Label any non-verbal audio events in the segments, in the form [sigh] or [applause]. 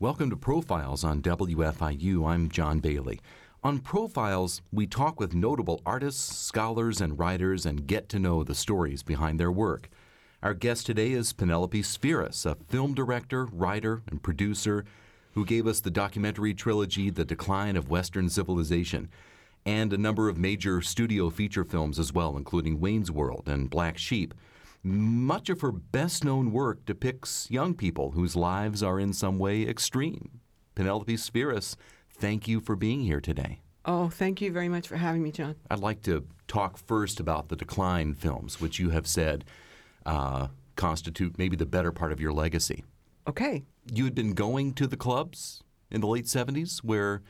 Welcome to Profiles on WFIU. I'm John Bailey. On Profiles, we talk with notable artists, scholars, and writers and get to know the stories behind their work. Our guest today is Penelope Spheeris, a film director, writer, and producer who gave us the documentary trilogy The Decline of Western Civilization and a number of major studio feature films as well, including Wayne's World and Black Sheep. Much of her best known work depicts young people whose lives are in some way extreme. Penelope Spheeris, thank you for being here today. Oh, thank you very much for having me, John. I'd like to talk first about the Decline films, which you have said uh, constitute maybe the better part of your legacy. Okay. You had been going to the clubs in the late 70s where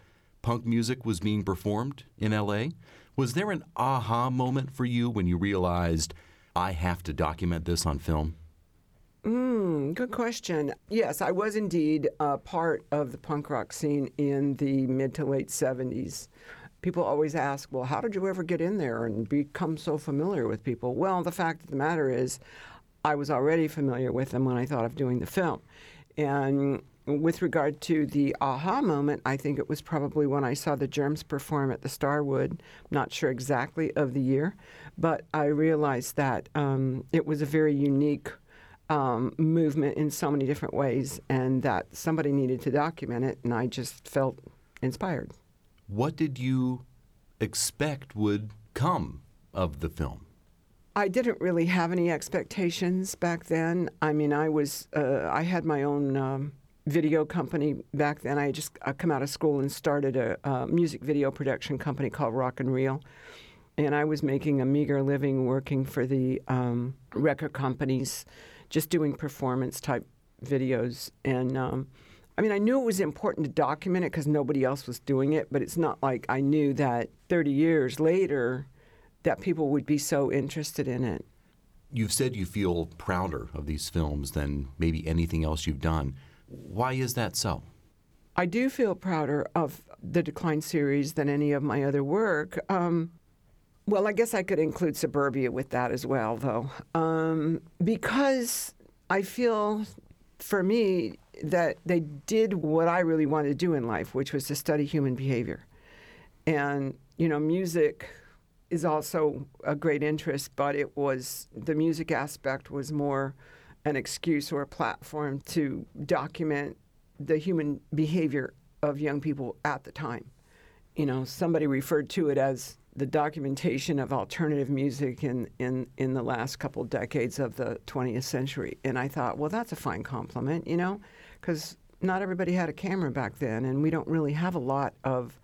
punk music was being performed in LA. Was there an aha moment for you when you realized I have to document this on film? Mm, good question. Yes, I was indeed a part of the punk rock scene in the mid to late 70s. People always ask, well, how did you ever get in there and become so familiar with people? Well, the fact of the matter is, I was already familiar with them when I thought of doing the film. And with regard to the aha moment, I think it was probably when I saw the Germs perform at the Starwood. Not sure exactly of the year, but I realized that um, it was a very unique um, movement in so many different ways, and that somebody needed to document it, and I just felt inspired. What did you expect would come of the film? I didn't really have any expectations back then. I mean, I was uh, I had my own um, video company back then. I just come out of school and started a, a, music video production company called Rock and Reel, and I was making a meager living working for the um, record companies, just doing performance type videos. And um, I mean, I knew it was important to document it because nobody else was doing it, but it's not like I knew that 30 years later that people would be so interested in it. You've said you feel prouder of these films than maybe anything else you've done. Why is that so? I do feel prouder of the Decline series than any of my other work. Um, well, I guess I could include Suburbia with that as well, though, um, because I feel for me that they did what I really wanted to do in life, which was to study human behavior. And, you know, music is also a great interest, but it was the music aspect was more an excuse or a platform to document the human behavior of young people at the time. You know, somebody referred to it as the documentation of alternative music in, in, in the last couple decades of the 20th century. And I thought, well, that's a fine compliment, you know, because not everybody had a camera back then, and we don't really have a lot of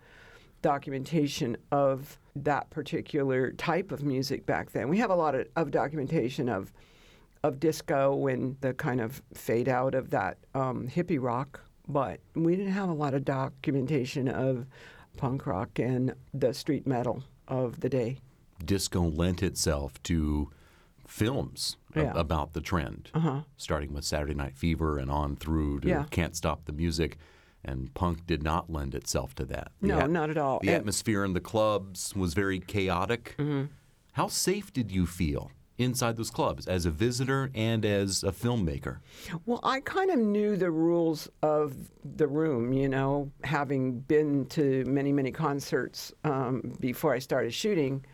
documentation of that particular type of music back then. We have a lot of, of documentation of of disco and the kind of fade out of that um, hippie rock, but we didn't have a lot of documentation of punk rock and the street metal of the day. Disco lent itself to films yeah. about the trend, uh-huh. starting with Saturday Night Fever and on through to yeah. Can't Stop the Music. And punk did not lend itself to that. The no, at- not at all. The and- atmosphere in the clubs was very chaotic. Mm-hmm. How safe did you feel inside those clubs as a visitor and as a filmmaker? Well, I kind of knew the rules of the room, you know, having been to many, many concerts um, before I started shooting.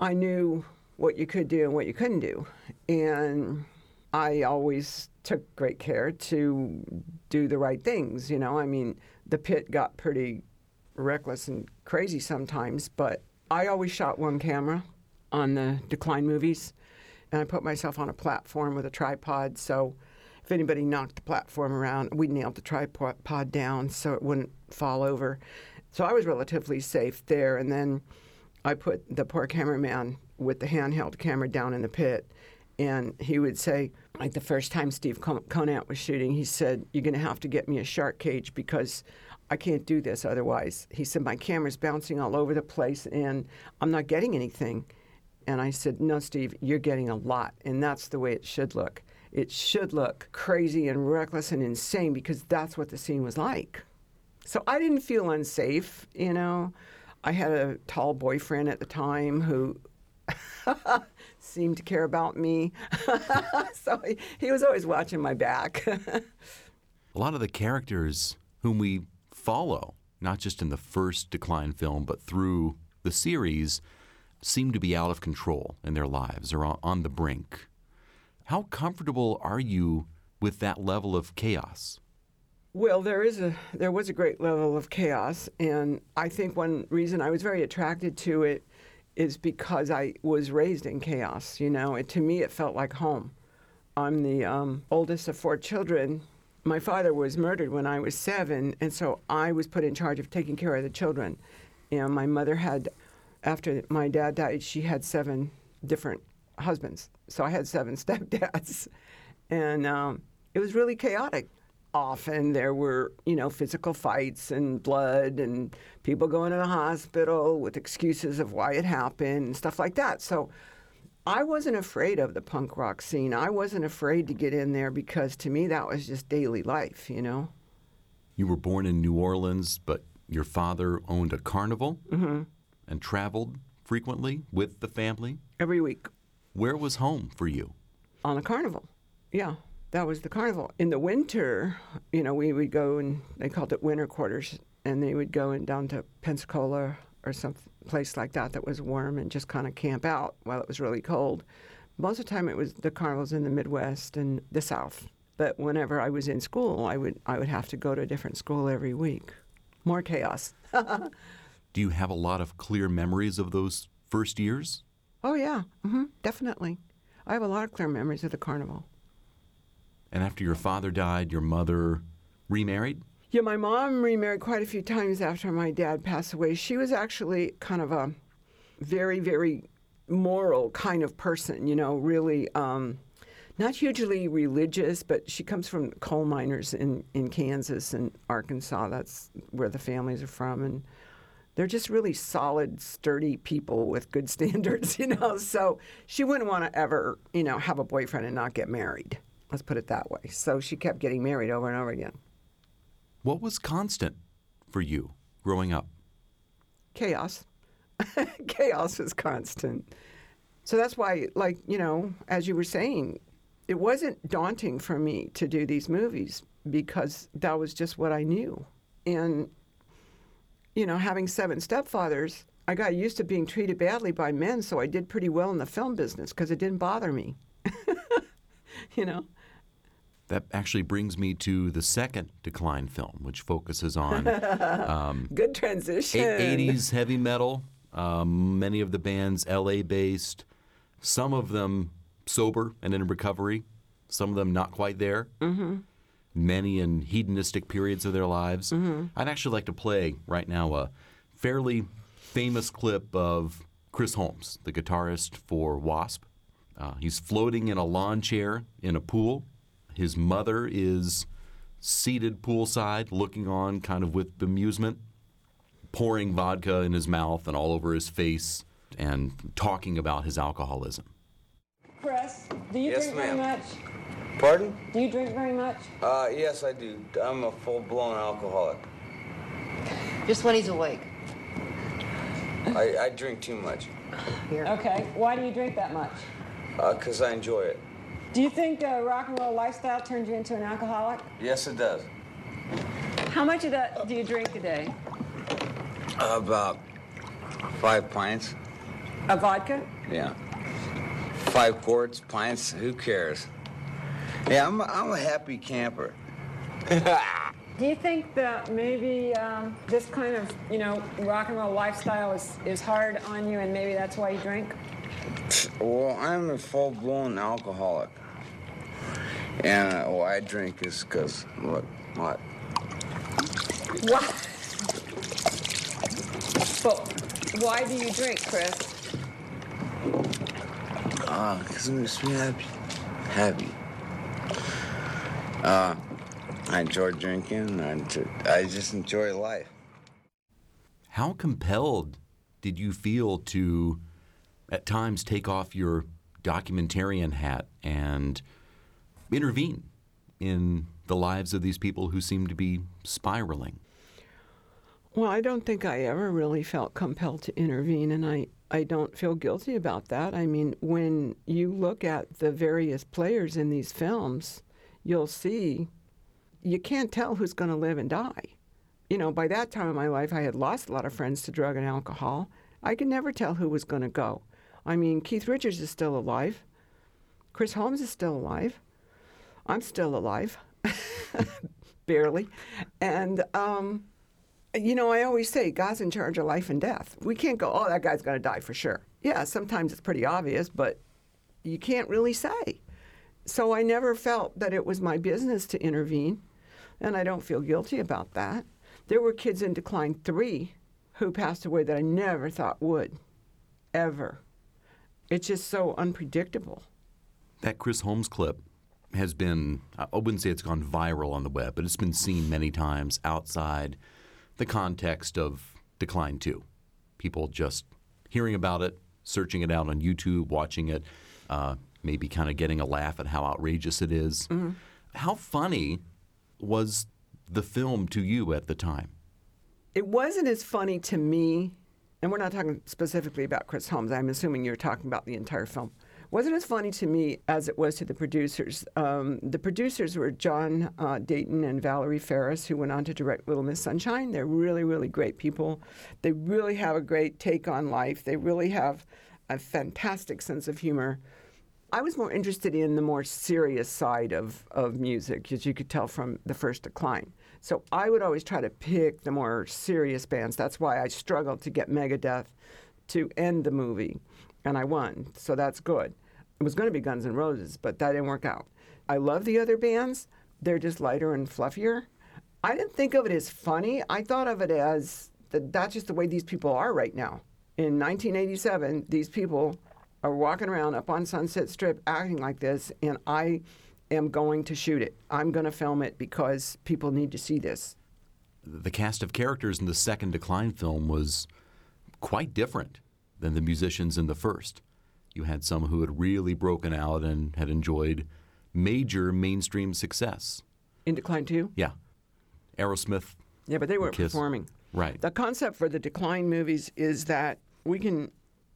I knew what you could do and what you couldn't do. And I always took great care to do the right things, you know. I mean, the pit got pretty reckless and crazy sometimes, but I always shot one camera on the decline movies and I put myself on a platform with a tripod. So if anybody knocked the platform around, we nailed the tripod down so it wouldn't fall over. So I was relatively safe there. And then I put the poor cameraman with the handheld camera down in the pit. And he would say, like the first time Steve Conant was shooting, he said, You're going to have to get me a shark cage because I can't do this otherwise. He said, My camera's bouncing all over the place and I'm not getting anything. And I said, No, Steve, you're getting a lot. And that's the way it should look. It should look crazy and reckless and insane because that's what the scene was like. So I didn't feel unsafe, you know. I had a tall boyfriend at the time who [laughs] seemed to care about me. [laughs] so he, he, was always watching my back. [laughs] A lot of the characters whom we follow, not just in the first Decline film, but through the series, seem to be out of control in their lives or on the brink. How comfortable are you with that level of chaos? Well, there is a there was a great level of chaos, and I think one reason I was very attracted to it is because I was raised in chaos. You know, it, to me it felt like home. I'm the um, oldest of four children. My father was murdered when I was seven, and so I was put in charge of taking care of the children. And my mother had, after my dad died, she had seven different husbands. So I had seven [laughs] stepdads, and um, it was really chaotic often there were, you know, physical fights and blood and people going to the hospital with excuses of why it happened and stuff like that. So I wasn't afraid of the punk rock scene. I wasn't afraid to get in there because to me that was just daily life, you know. You were born in New Orleans, but your father owned a carnival mm-hmm. And traveled frequently with the family? Every week. Where was home for you? On a carnival, yeah that was the carnival. In the winter, you know, we would go and they called it winter quarters, and they would go in down to Pensacola or some place like that that was warm and just kind of camp out while it was really cold. Most of the time, it was the carnivals in the Midwest and the South. But whenever I was in school, I would I would have to go to a different school every week. More chaos. [laughs] Do you have a lot of clear memories of those first years? Oh yeah, mm-hmm, definitely. I have a lot of clear memories of the carnival. And after your father died, your mother remarried? Yeah, my mom remarried quite a few times after my dad passed away. She was actually kind of a very, very moral kind of person, you know, really um, not hugely religious, but she comes from coal miners in, in Kansas and Arkansas. That's where the families are from. And they're just really solid, sturdy people with good [laughs] standards, you know. So she wouldn't want to ever, you know, have a boyfriend and not get married. Let's put it that way. So she kept getting married over and over again. What was constant for you growing up? Chaos. [laughs] Chaos was constant. So that's why, like, you know, as you were saying, it wasn't daunting for me to do these movies because that was just what I knew. And, you know, having seven stepfathers, I got used to being treated badly by men, so I did pretty well in the film business because it didn't bother me. [laughs] you know? that actually brings me to the second Decline film, which focuses on [laughs] um, good transition, 80s heavy metal. Um, many of the bands LA based, some of them sober and in recovery, some of them not quite there. Mm-hmm. Many in hedonistic periods of their lives. Mm-hmm. I'd actually like to play right now a fairly famous clip of Chris Holmes, the guitarist for Wasp. Uh, he's floating in a lawn chair in a pool his mother is seated poolside, looking on kind of with bemusement, pouring vodka in his mouth and all over his face, and talking about his alcoholism. Chris, do you Yes, drink very much? Pardon? Do you drink very much? Uh, yes, I do. I'm a full-blown alcoholic. Just when he's awake. I, I drink too much, Here. Okay. Why do you drink that much? uh, 'cause I enjoy it. Do you think uh, rock and roll lifestyle turned you into an alcoholic? Yes, it does. How much of that do you drink a day? About five pints. A vodka? Yeah. Five quarts, pints, who cares? Yeah, I'm a, I'm a happy camper. [laughs] Do you think that maybe um, this kind of, you know, rock and roll lifestyle is, is hard on you and maybe that's why you drink? Well, I'm a full-blown alcoholic. And uh, why I drink is 'cause look, what? What? But why do you drink, Chris? Uh, 'cause it makes me happy. Happy. Uh, I enjoy drinking. I, enjoy, I just enjoy life. How compelled did you feel to, at times, take off your documentarian hat and intervene in the lives of these people who seem to be spiraling? Well, I don't think I ever really felt compelled to intervene, and I, I don't feel guilty about that. I mean, when you look at the various players in these films, you'll see you can't tell who's going to live and die. You know, by that time in my life, I had lost a lot of friends to drug and alcohol. I could never tell who was going to go. I mean, Keith Richards is still alive. Chris Holmes is still alive. I'm still alive, [laughs] barely. And, um, you know, I always say God's in charge of life and death. We can't go, oh, that guy's going to die for sure. Yeah, sometimes it's pretty obvious, but you can't really say. So I never felt that it was my business to intervene, and I don't feel guilty about that. There were kids in decline three who passed away that I never thought would, ever. It's just so unpredictable. That Chris Holmes clip has been, I wouldn't say it's gone viral on the web, but it's been seen many times outside the context of Decline 2. People just hearing about it, searching it out on YouTube, watching it, uh, maybe kind of getting a laugh at how outrageous it is. How funny was the film to you at the time? It wasn't as funny to me, and we're not talking specifically about Chris Holmes. I'm assuming you're talking about the entire film. Wasn't as funny to me as it was to the producers. Um, the producers were John uh, Dayton and Valerie Faris, who went on to direct Little Miss Sunshine. They're really, really great people. They really have a great take on life. They really have a fantastic sense of humor. I was more interested in the more serious side of, of music, as you could tell from the first decline. So I would always try to pick the more serious bands. That's why I struggled to get Megadeth to end the movie, and I won. So that's good. It was going to be Guns N' Roses, but that didn't work out. I love the other bands. They're just lighter and fluffier. I didn't think of it as funny. I thought of it as that that's just the way these people are right now. In 1987, these people are walking around up on Sunset Strip acting like this, and I am going to shoot it. I'm going to film it because people need to see this. The cast of characters in the second Decline film was quite different than the musicians in the first. You had some who had really broken out and had enjoyed major mainstream success. In Decline 2? Yeah. Aerosmith, Yeah, but they weren't Kiss. performing. right. The concept for the Decline movies is that we can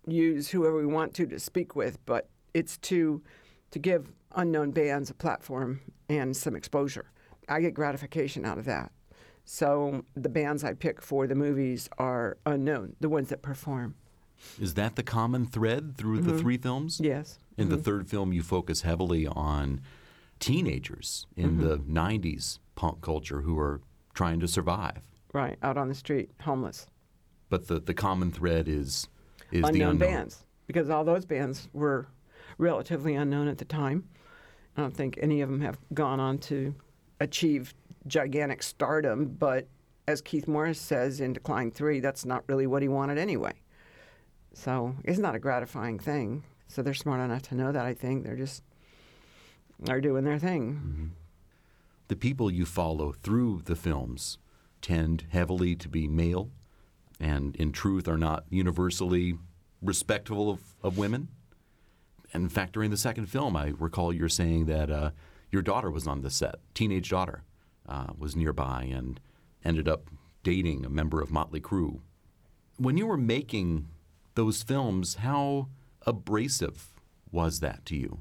use whoever we want to to speak with, but it's to to give unknown bands a platform and some exposure. I get gratification out of that. So the bands I pick for the movies are unknown, the ones that perform. Is that the common thread through the mm-hmm. three films? Yes. In the mm-hmm. third film, you focus heavily on teenagers in the mm-hmm. 90s punk culture who are trying to survive. Right, out on the street, homeless. But the, the common thread is, is unknown, the unknown. bands because all those bands were relatively unknown at the time. I don't think any of them have gone on to achieve gigantic stardom, but as Keith Morris says in Decline 3, that's not really what he wanted anyway. So it's not a gratifying thing. So they're smart enough to know that, I think. They're just are doing their thing. Mm-hmm. The people you follow through the films tend heavily to be male and, in truth, are not universally respectful of, of women. And in fact, during the second film, I recall you're saying that uh, your daughter was on the set, teenage daughter, uh, was nearby and ended up dating a member of Motley Crue. When you were making those films, how abrasive was that to you?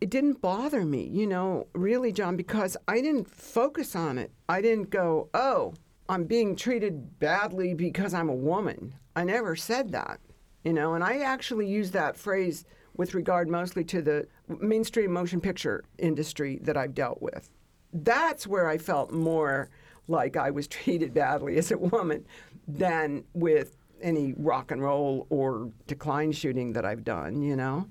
it didn't bother me, you know, really, John, because I didn't focus on it. I didn't go, oh, I'm being treated badly because I'm a woman. I never said that, you know, and I actually use that phrase with regard mostly to the mainstream motion picture industry that I've dealt with. That's where I felt more like I was [laughs] treated badly as a woman than with any rock and roll or decline shooting that I've done, you know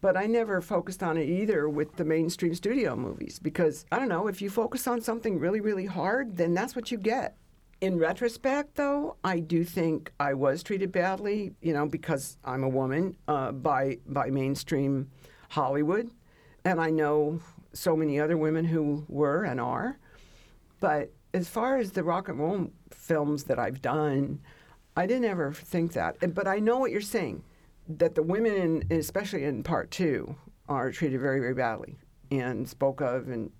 but I never focused on it either with the mainstream studio movies because I don't know if you focus on something really really hard then that's what you get. In retrospect though, I do think I was treated badly, you know, because I'm a woman uh, by by mainstream Hollywood and I know so many other women who were and are. But as far as the rock and roll films that I've done, I didn't ever think that. But I know what you're saying that the women, especially in part two, are treated very, very badly and spoke of and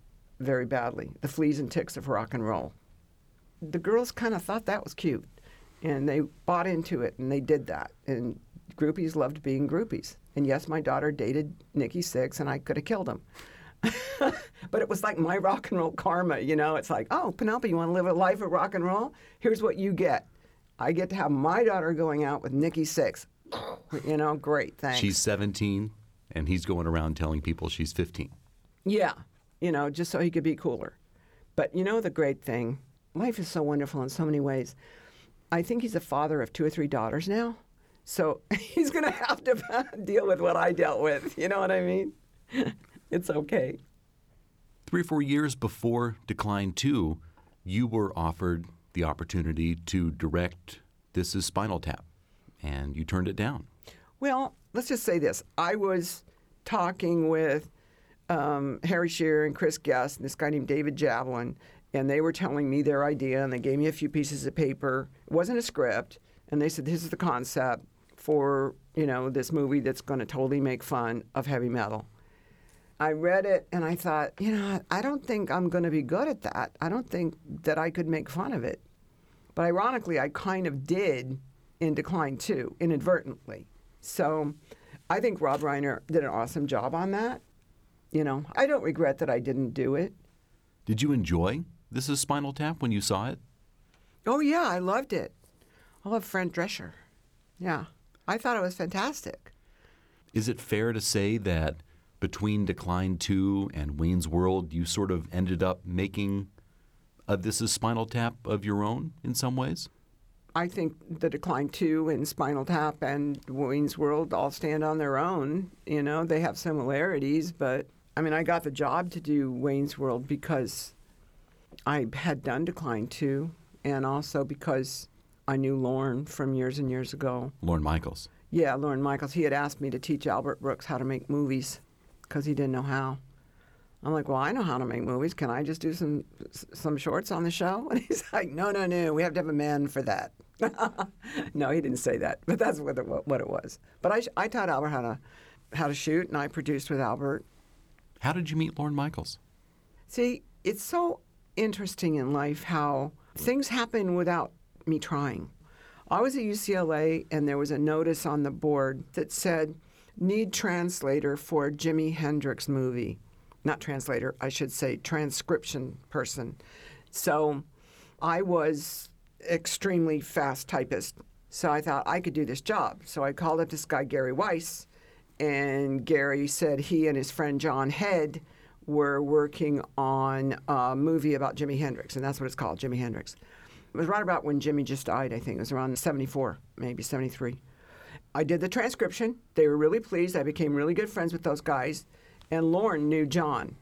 very badly. The fleas and ticks of rock and roll. The girls kind of thought that was cute, and they bought into it, and they did that. And groupies loved being groupies. And yes, my daughter dated Nikki Sixx, and I could have killed him. [laughs] but it was like my rock and roll karma, you know. It's like, oh, Penelope, you want to live a life of rock and roll? Here's what you get. I get to have my daughter going out with Nikki Sixx. You know, great, thanks. She's 17, and he's going around telling people she's 15. Yeah, you know, just so he could be cooler. But you know the great thing? Life is so wonderful in so many ways. I think he's a father of two or three daughters now. So [laughs] he's going to have to [laughs] deal with what I dealt with. You know what I mean? [laughs] It's okay. Three or four years before Decline 2, you were offered the opportunity to direct This is Spinal Tap, and you turned it down. Well, let's just say this. I was talking with um, Harry Shearer and Chris Guest and this guy named David Javelin, and they were telling me their idea, and they gave me a few pieces of paper. It wasn't a script, and they said, "This is the concept for you know this movie that's going to totally make fun of heavy metal." I read it and I thought, you know, I don't think I'm going to be good at that. I don't think that I could make fun of it. But ironically, I kind of did in Decline too, inadvertently. So I think Rob Reiner did an awesome job on that. You know, I don't regret that I didn't do it. Did you enjoy This is Spinal Tap when you saw it? Oh, yeah, I loved it. I love Fran Drescher. Yeah, I thought it was fantastic. Is it fair to say that between Decline 2 and Wayne's World, you sort of ended up making a This is Spinal Tap of your own in some ways? I think the Decline 2 and Spinal Tap and Wayne's World all stand on their own. You know, they have similarities, but I mean, I got the job to do Wayne's World because I had done Decline 2 and also because I knew Lorne from years and years ago. Lorne Michaels. Yeah, Lorne Michaels. He had asked me to teach Albert Brooks how to make movies because he didn't know how. I'm like, well, I know how to make movies. Can I just do some some shorts on the show? [laughs] And he's like, no, no, no. We have to have a man for that. [laughs] no, he didn't say that, but that's what it, what it was. But I, I taught Albert how to how to shoot, and I produced with Albert. How did you meet Lorne Michaels? See, it's so interesting in life how things happen without me trying. I was at UCLA, and there was a notice on the board that said need translator for Jimi Hendrix movie. Not translator, I should say transcription person. So I was extremely fast typist. So I thought I could do this job. So I called up this guy, Gary Weis, and Gary said he and his friend John Head were working on a movie about Jimi Hendrix, and that's what it's called, Jimi Hendrix. It was right about when Jimmy just died, I think. It was around 74, maybe 73. I did the transcription. They were really pleased. I became really good friends with those guys. And Lorne knew John.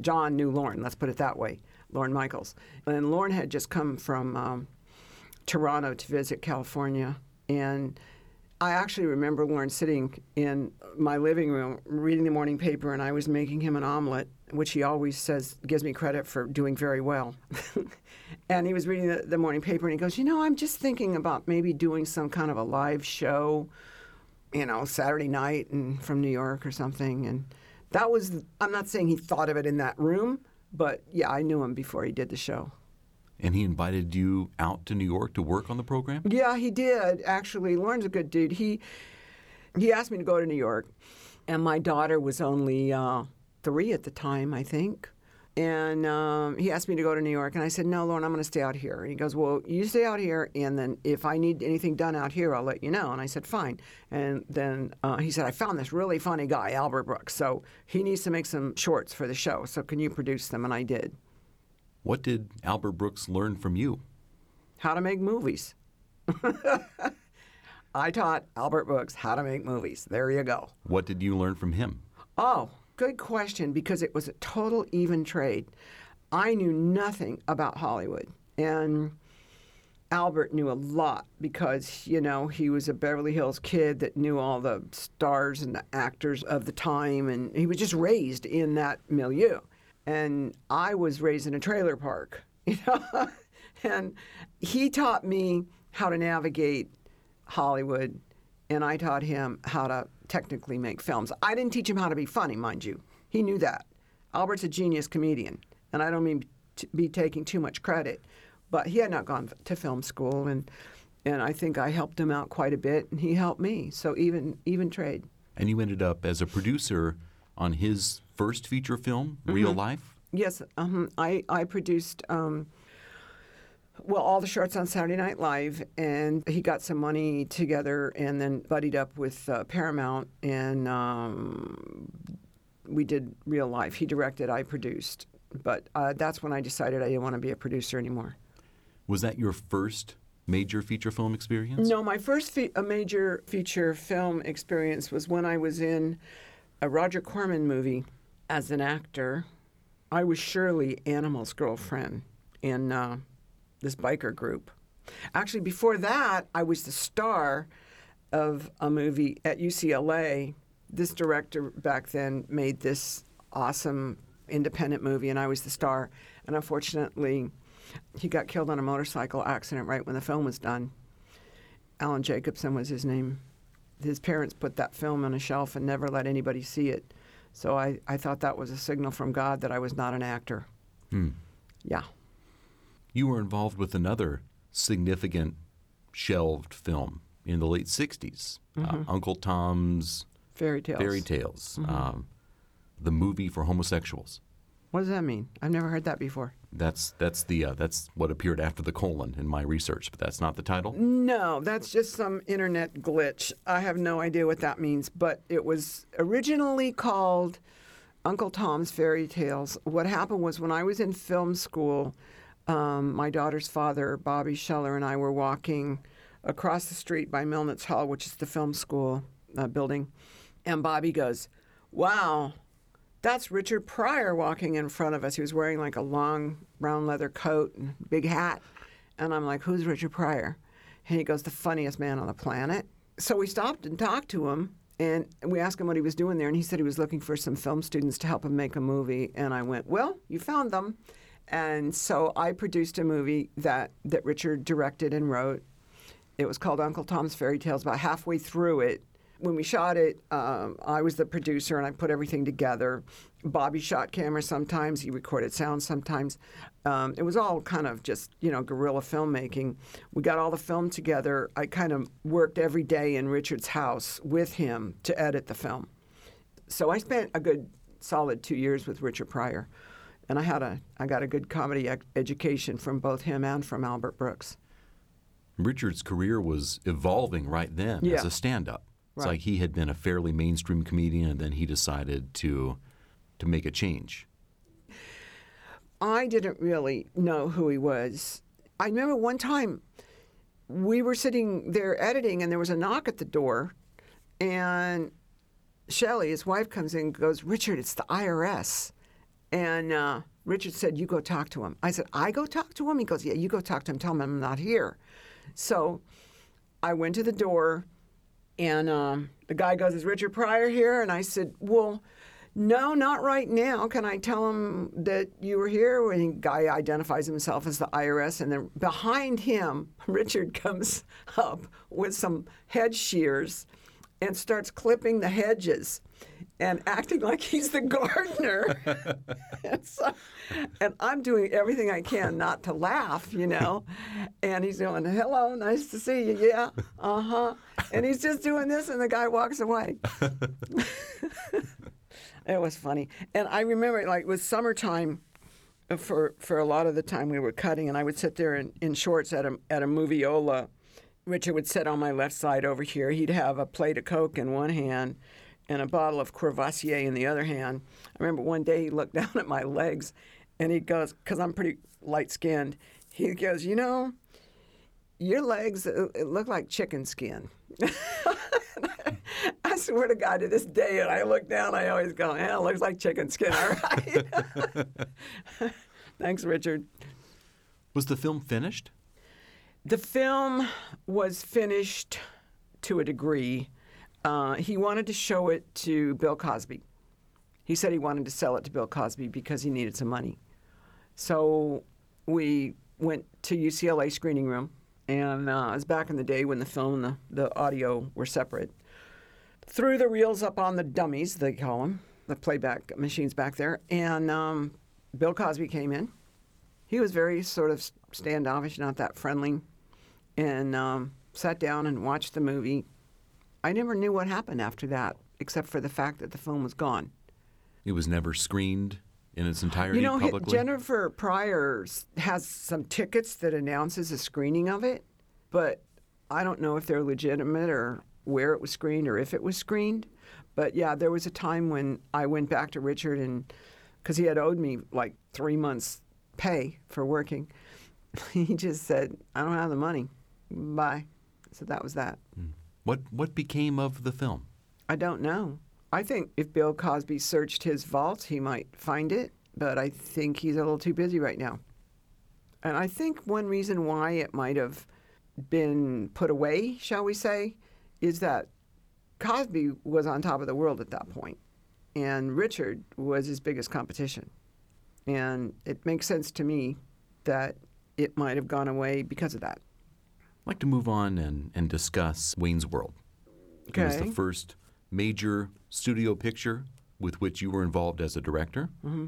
John knew Lorne, let's put it that way, Lorne Michaels. And Lorne had just come from um, Toronto to visit California. And I actually remember Lorne sitting in my living room reading the morning paper, and I was making him an omelet, which he always says gives me credit for doing very well. [laughs] and he was reading the, the morning paper, and he goes, You know, I'm just thinking about maybe doing some kind of a live show you know, Saturday night and from New York or something. And that was, I'm not saying he thought of it in that room, but yeah, I knew him before he did the show. And he invited you out to New York to work on the program? Yeah, he did. Actually, Lorne's a good dude. He he asked me to go to New York, and my daughter was only uh, three at the time, I think. And um, he asked me to go to New York, and I said, "No, Lorne, I'm going to stay out here." And he goes, "Well, you stay out here, and then if I need anything done out here, I'll let you know." And I said, "Fine." And then uh, he said, "I found this really funny guy, Albert Brooks. So he needs to make some shorts for the show. So can you produce them?" And I did. What did Albert Brooks learn from you? How to make movies. [laughs] I taught Albert Brooks how to make movies. There you go. What did you learn from him? Oh, Good question, because it was a total even trade. I knew nothing about Hollywood. And Albert knew a lot because, you know, he was a Beverly Hills kid that knew all the stars and the actors of the time, and he was just raised in that milieu. And I was raised in a trailer park, [laughs] you know, and he taught me how to navigate Hollywood, and I taught him how to technically make films. I didn't teach him how to be funny, mind you. He knew that. Albert's a genius comedian, and I don't mean to be taking too much credit, but he had not gone to film school, and and I think I helped him out quite a bit, and he helped me. So even even trade. And you ended up as a producer on his first feature film, Real Life? Yes, um, I I produced um, well all the shorts on Saturday Night Live, and he got some money together, and then buddied up with uh, Paramount, and um, we did Real Life. He directed, I produced, but uh, that's when I decided I didn't want to be a producer anymore. Was that your first major feature film experience? No, my first fe- a major feature film experience was when I was in a Roger Corman movie as an actor. I was Shirley Animal's girlfriend in uh, this biker group. Actually, before that, I was the star of a movie at UCLA. This director back then made this awesome independent movie, and I was the star. And unfortunately, he got killed on a motorcycle accident right when the film was done. Alan Jacobson was his name. His parents put that film on a shelf and never let anybody see it. So I, I thought that was a signal from God that I was not an actor. Hmm. Yeah. You were involved with another significant shelved film in the late 60s uh, Uncle Tom's Fairy tales. Fairy Tales, um, the movie for homosexuals. What does that mean? I've never heard that before. That's that's the uh, that's what appeared after the colon in my research, but that's not the title. No, that's just some internet glitch. I have no idea what that means, but it was originally called Uncle Tom's Fairy Tales. What happened was when I was in film school, um, my daughter's father, Bobby Scheller, and I were walking across the street by Melnitz Hall, which is the film school uh, building, and Bobby goes, Wow, that's Richard Pryor walking in front of us. He was wearing like a long brown leather coat and big hat. And I'm like, Who's Richard Pryor? And he goes, The funniest man on the planet. So we stopped and talked to him. And we asked him what he was doing there. And he said he was looking for some film students to help him make a movie. And I went, Well, you found them. And so I produced a movie that, that Richard directed and wrote. It was called Uncle Tom's Fairy Tales. About halfway through it, when we shot it, um, I was the producer and I put everything together. Bobby shot camera sometimes, he recorded sound sometimes. Um, it was all kind of just, you know, guerrilla filmmaking. We got all the film together. I kind of worked every day in Richard's house with him to edit the film. So I spent a good solid two years with Richard Pryor. And I had a, I got a good comedy ec- education from both him and from Albert Brooks. Richard's career was evolving right then as a stand-up. It's Right. like he had been a fairly mainstream comedian, and then he decided to to make a change. I didn't really know who he was. I remember one time we were sitting there editing, and there was a knock at the door, and Shelley, his wife, comes in and goes, Richard, it's the IRS. And uh, Richard said, You go talk to him. I said, I go talk to him? He goes, Yeah, you go talk to him. Tell him I'm not here. So I went to the door, and um, the guy goes, Is Richard Pryor here? And I said, Well, no, not right now. Can I tell him that you were here? And the guy identifies himself as the IRS. And then behind him, [laughs] Richard comes up with some hedge shears and starts clipping the hedges and acting like he's the gardener. [laughs] and, so, and I'm doing everything I can not to laugh, you know. And he's going, hello, nice to see you. Yeah, uh huh. And he's just doing this, and the guy walks away. [laughs] it was funny. And I remember, like, it was summertime for for a lot of the time we were cutting, and I would sit there in, in shorts at a at a moviola. Richard would sit on my left side over here. He'd have a plate of Coke in one hand and a bottle of Courvoisier in the other hand. I remember one day he looked [laughs] down at my legs, and he goes, because I'm pretty light skinned. He goes, you know, your legs uh, it look like chicken skin. [laughs] I swear to God, to this day, and I look down, I always go, yeah, it looks like chicken skin, [laughs] all right. Thanks, Richard. Was the film finished? The film was finished to a degree. Uh, he wanted to show it to Bill Cosby. He said he wanted to sell it to Bill Cosby because he needed some money. So we went to UCLA screening room, and uh, it was back in the day when the film and the, the audio were separate. Threw the reels up on the dummies, they call them, the playback machines back there, and um, Bill Cosby came in. He was very sort of standoffish, not that friendly, and um, sat down and watched the movie. I never knew what happened after that, except for the fact that the film was gone. It was never screened in its entirety You know, publicly. Jennifer Pryor has some tickets that announces a screening of it, but I don't know if they're legitimate or where it was screened or if it was screened. But yeah, there was a time when I went back to Richard and because he had owed me like three months' pay for working, [laughs] he just said, "I don't have the money. Bye." So that was that. Hmm. What what became of the film? I don't know. I think if Bill Cosby searched his vault, he might find it, but I think he's a little too busy right now. And I think one reason why it might have been put away, shall we say, is that Cosby was on top of the world at that point, and Richard was his biggest competition. And it makes sense to me that it might have gone away because of that. I'd like to move on and, and discuss Wayne's World. It was the first major studio picture with which you were involved as a director. Mm-hmm.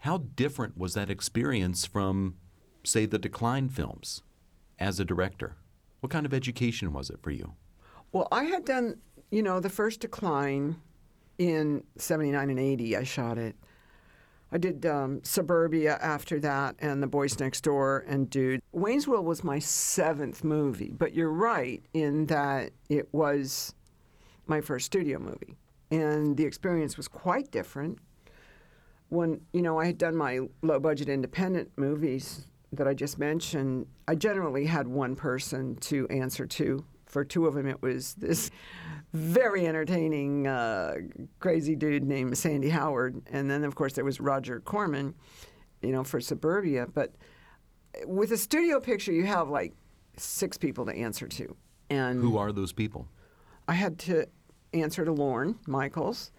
How different was that experience from, say, the Decline films as a director? What kind of education was it for you? Well, I had done, you know, the first decline in 79 and 80. I shot it. I did um, Suburbia after that and The Boys Next Door and Dude. Wayne's World was my seventh movie, but you're right in that it was my first studio movie. And the experience was quite different. When, you know, I had done my low budget independent movies that I just mentioned, I generally had one person to answer to. For two of them, it was this very entertaining, uh, crazy dude named Sandy Howard. And then, of course, there was Roger Corman, you know, for Suburbia. But with a studio picture, you have like six people to answer to. And Who are those people? I had to answer to Lorne Michaels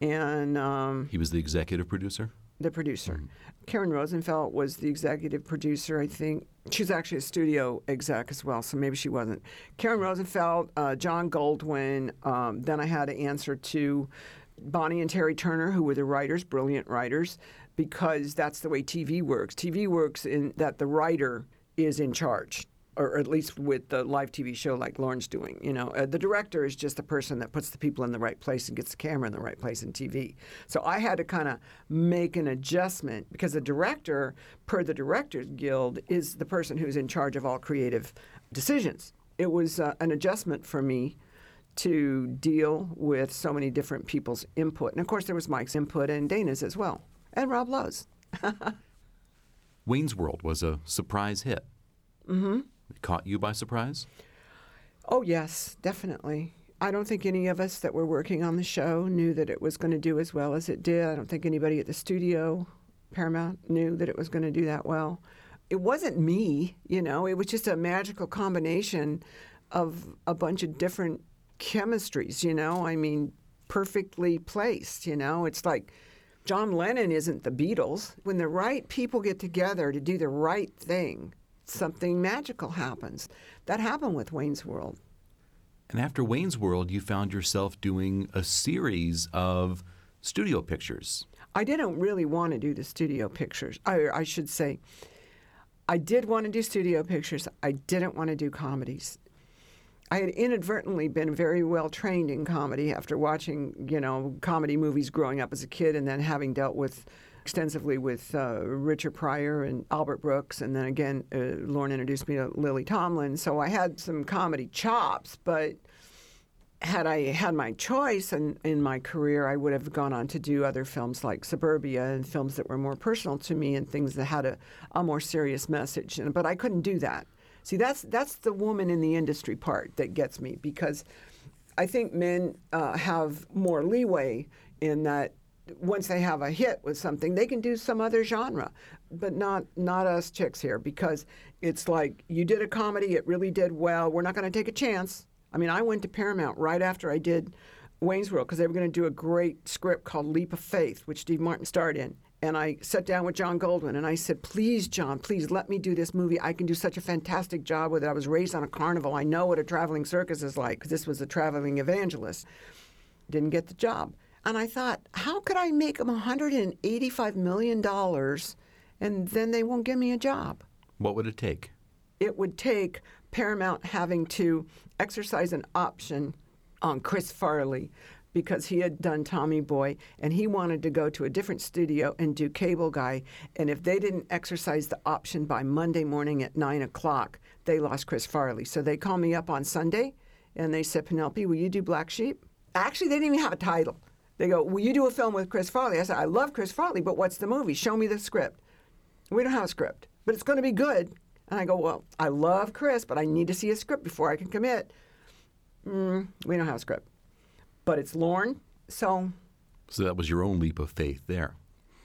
and um, He was the executive producer. The producer. Karen Rosenfelt was the executive producer, I think. She's actually a studio exec as well, so maybe she wasn't. Karen Rosenfelt, uh, John Goldwyn. Um, then I had to answer to Bonnie and Terry Turner, who were the writers, brilliant writers, because that's the way TV works. TV works in that the writer is in charge. Or at least with the live TV show like Lorne's doing, you know, uh, the director is just the person that puts the people in the right place and gets the camera in the right place in TV. So I had to kind of make an adjustment because the director, per the Directors Guild, is the person who's in charge of all creative decisions. It was uh, an adjustment for me to deal with so many different people's input, and of course there was Mike's input and Dana's as well, and Rob Lowe's. [laughs] Wayne's World was a surprise hit. Mm-hmm. It caught you by surprise? Oh, yes, definitely. I don't think any of us that were working on the show knew that it was going to do as well as it did. I don't think anybody at the studio, Paramount, knew that it was going to do that well. It wasn't me, you know, it was just a magical combination of a bunch of different chemistries, you know? I mean, perfectly placed, you know? It's like John Lennon isn't the Beatles. When the right people get together to do the right thing, something magical happens. That happened with Wayne's World. And after Wayne's World, you found yourself doing a series of studio pictures. I didn't really want to do the studio pictures. I, I should say, I did want to do studio pictures. I didn't want to do comedies. I had inadvertently been very well trained in comedy after watching, you know, comedy movies growing up as a kid, and then having dealt with extensively with uh, Richard Pryor and Albert Brooks, and then again, uh, Lorne introduced me to Lily Tomlin. So I had some comedy chops, but had I had my choice in, in my career, I would have gone on to do other films like Suburbia and films that were more personal to me and things that had a, a more serious message. And, but I couldn't do that. See, that's that's the woman in the industry part that gets me because I think men uh, have more leeway in that once they have a hit with something, they can do some other genre, but not not us chicks here because it's like you did a comedy, it really did well. We're not going to take a chance. I mean, I went to Paramount right after I did Wayne's World because they were going to do a great script called Leap of Faith, which Steve Martin starred in. And I sat down with John Goldwyn and I said, Please, John, please let me do this movie. I can do such a fantastic job with it. I was raised on a carnival. I know what a traveling circus is like because this was a traveling evangelist. Didn't get the job. And I thought, how could I make them $185 million and then they won't give me a job? What would it take? It would take Paramount having to exercise an option on Chris Farley because he had done Tommy Boy and he wanted to go to a different studio and do Cable Guy. And if they didn't exercise the option by Monday morning at nine o'clock, they lost Chris Farley. So they called me up on Sunday and they said, Penelope, will you do Black Sheep? Actually, they didn't even have a title. They go, Will you do a film with Chris Farley? I said, I love Chris Farley, but what's the movie? Show me the script. We don't have a script, but it's going to be good. And I go, Well, I love Chris, but I need to see a script before I can commit. Mm, we don't have a script. But it's Lorne, so So that was your own leap of faith there.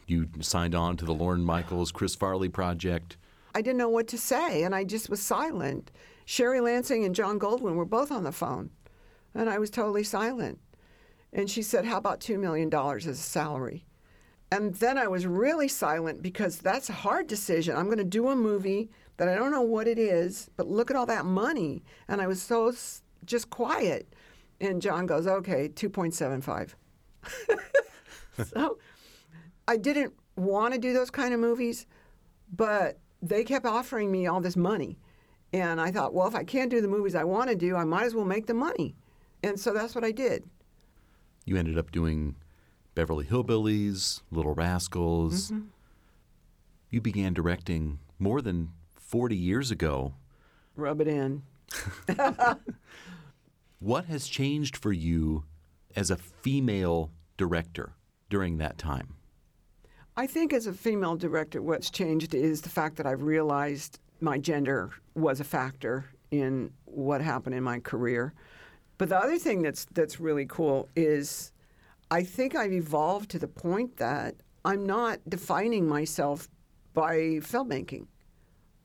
You signed on to the Lorne Michaels Chris Farley project. I didn't know what to say, and I just was silent. Sherry Lansing and John Goldwyn were both on the phone, and I was totally silent. And she said, How about $2 million as a salary? And then I was really silent because that's a hard decision. I'm going to do a movie that I don't know what it is, but look at all that money. And I was so just quiet. And John goes, Okay, 2.75. [laughs] so I didn't want to do those kind of movies, but they kept offering me all this money. And I thought, well, if I can't do the movies I want to do, I might as well make the money. And so that's what I did. You ended up doing Beverly Hillbillies, Little Rascals. Mm-hmm. You began directing more than 40 years ago. Rub it in. [laughs] What has changed for you as a female director during that time? I think as a female director, what's changed is the fact that I've realized my gender was a factor in what happened in my career. But the other thing that's that's really cool is I think I've evolved to the point that I'm not defining myself by filmmaking.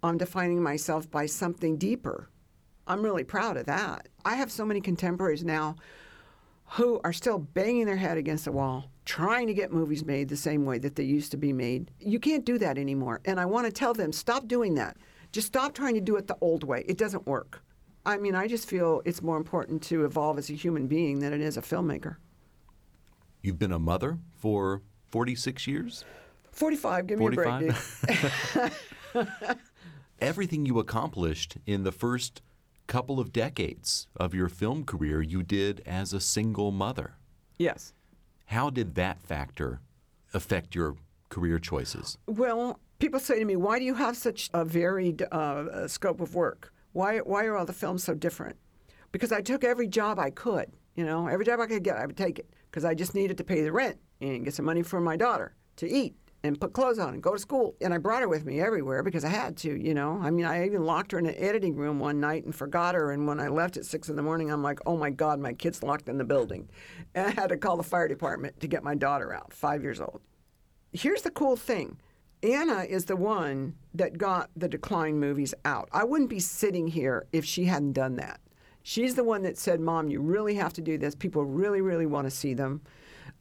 I'm defining myself by something deeper. I'm really proud of that. I have so many contemporaries now who are still banging their head against the wall, trying to get movies made the same way that they used to be made. You can't do that anymore. And I want to tell them stop doing that. Just stop trying to do it the old way. It doesn't work. I mean, I just feel it's more important to evolve as a human being than it is a filmmaker. You've been a mother for 46 years? 45, give me a break. [laughs] Everything you accomplished in the first couple of decades of your film career, you did as a single mother. Yes. How did that factor affect your career choices? Well, people say to me, why do you have such a varied uh, scope of work? Why, why are all the films so different? Because I took every job I could. You know, every job I could get, I would take it because I just needed to pay the rent and get some money for my daughter to eat and put clothes on and go to school. And I brought her with me everywhere because I had to, you know. I mean, I even locked her in an editing room one night and forgot her. And when I left at six in the morning, I'm like, oh my God, my kid's locked in the building. And I had to call the fire department to get my daughter out, five years old. Here's the cool thing. Anna is the one that got the decline movies out. I wouldn't be sitting here if she hadn't done that. She's the one that said, Mom, you really have to do this. People really, really want to see them.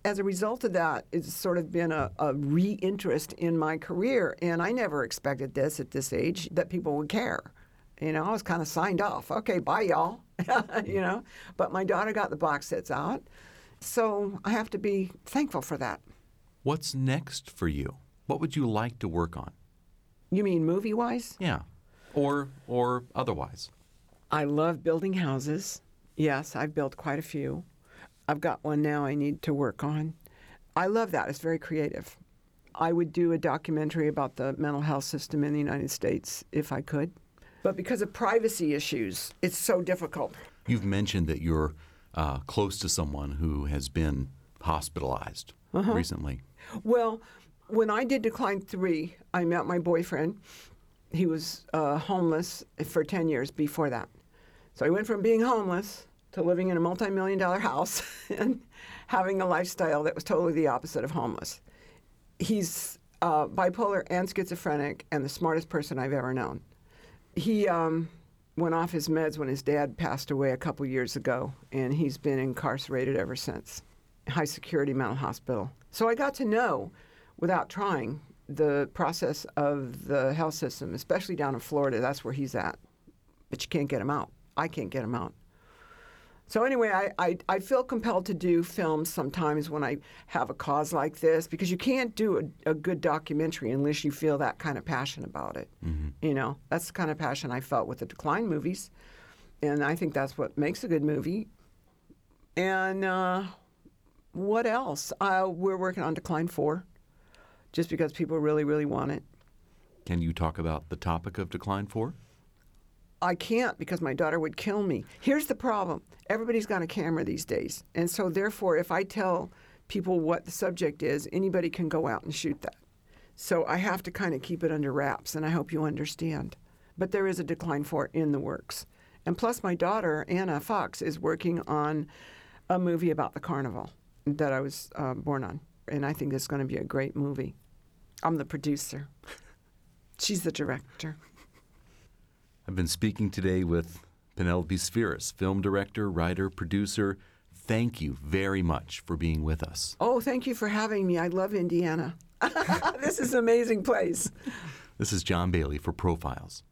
As a result of that, it's sort of been a, a re interest in my career. And I never expected this at this age that people would care. You know, I was kind of signed off. Okay, bye, y'all. [laughs] you know, but my daughter got the box sets out. So I have to be thankful for that. What's next for you? What would you like to work on? You mean movie wise? Yeah. Or or otherwise. I love building houses. Yes, I've built quite a few. I've got one now I need to work on. I love that. It's very creative. I would do a documentary about the mental health system in the United States if I could. But because of privacy issues, it's so difficult. You've mentioned that you're uh, close to someone who has been hospitalized recently. Well, when I did Decline 3, I met my boyfriend. He was uh, homeless for 10 years before that. So I went from being homeless to living in a multi million dollar house [laughs] and having a lifestyle that was totally the opposite of homeless. He's uh, bipolar and schizophrenic and the smartest person I've ever known. He um, went off his meds when his dad passed away a couple years ago, and he's been incarcerated ever since. High security mental hospital. So I got to know, without trying, the process of the health system, especially down in Florida. That's where he's at. But you can't get him out. I can't get him out. So anyway, I, I, I feel compelled to do films sometimes when I have a cause like this because you can't do a, a good documentary unless you feel that kind of passion about it. You know, that's the kind of passion I felt with the Decline movies, and I think that's what makes a good movie. And uh, what else? Uh, we're working on Decline 4 just because people really, really want it. Can you talk about the topic of Decline 4? I can't because my daughter would kill me. Here's the problem everybody's got a camera these days. And so, therefore, if I tell people what the subject is, anybody can go out and shoot that. So, I have to kind of keep it under wraps, and I hope you understand. But there is a Decline 4 in the works. And plus, my daughter, Anna Fox, is working on a movie about the carnival that I was uh, born on. And I think it's going to be a great movie. I'm the producer, she's the director. I've been speaking today with Penelope Spheeris, film director, writer, producer. Thank you very much for being with us. Oh, thank you for having me. I love Indiana. [laughs] this is an amazing place. This is John Bailey for Profiles.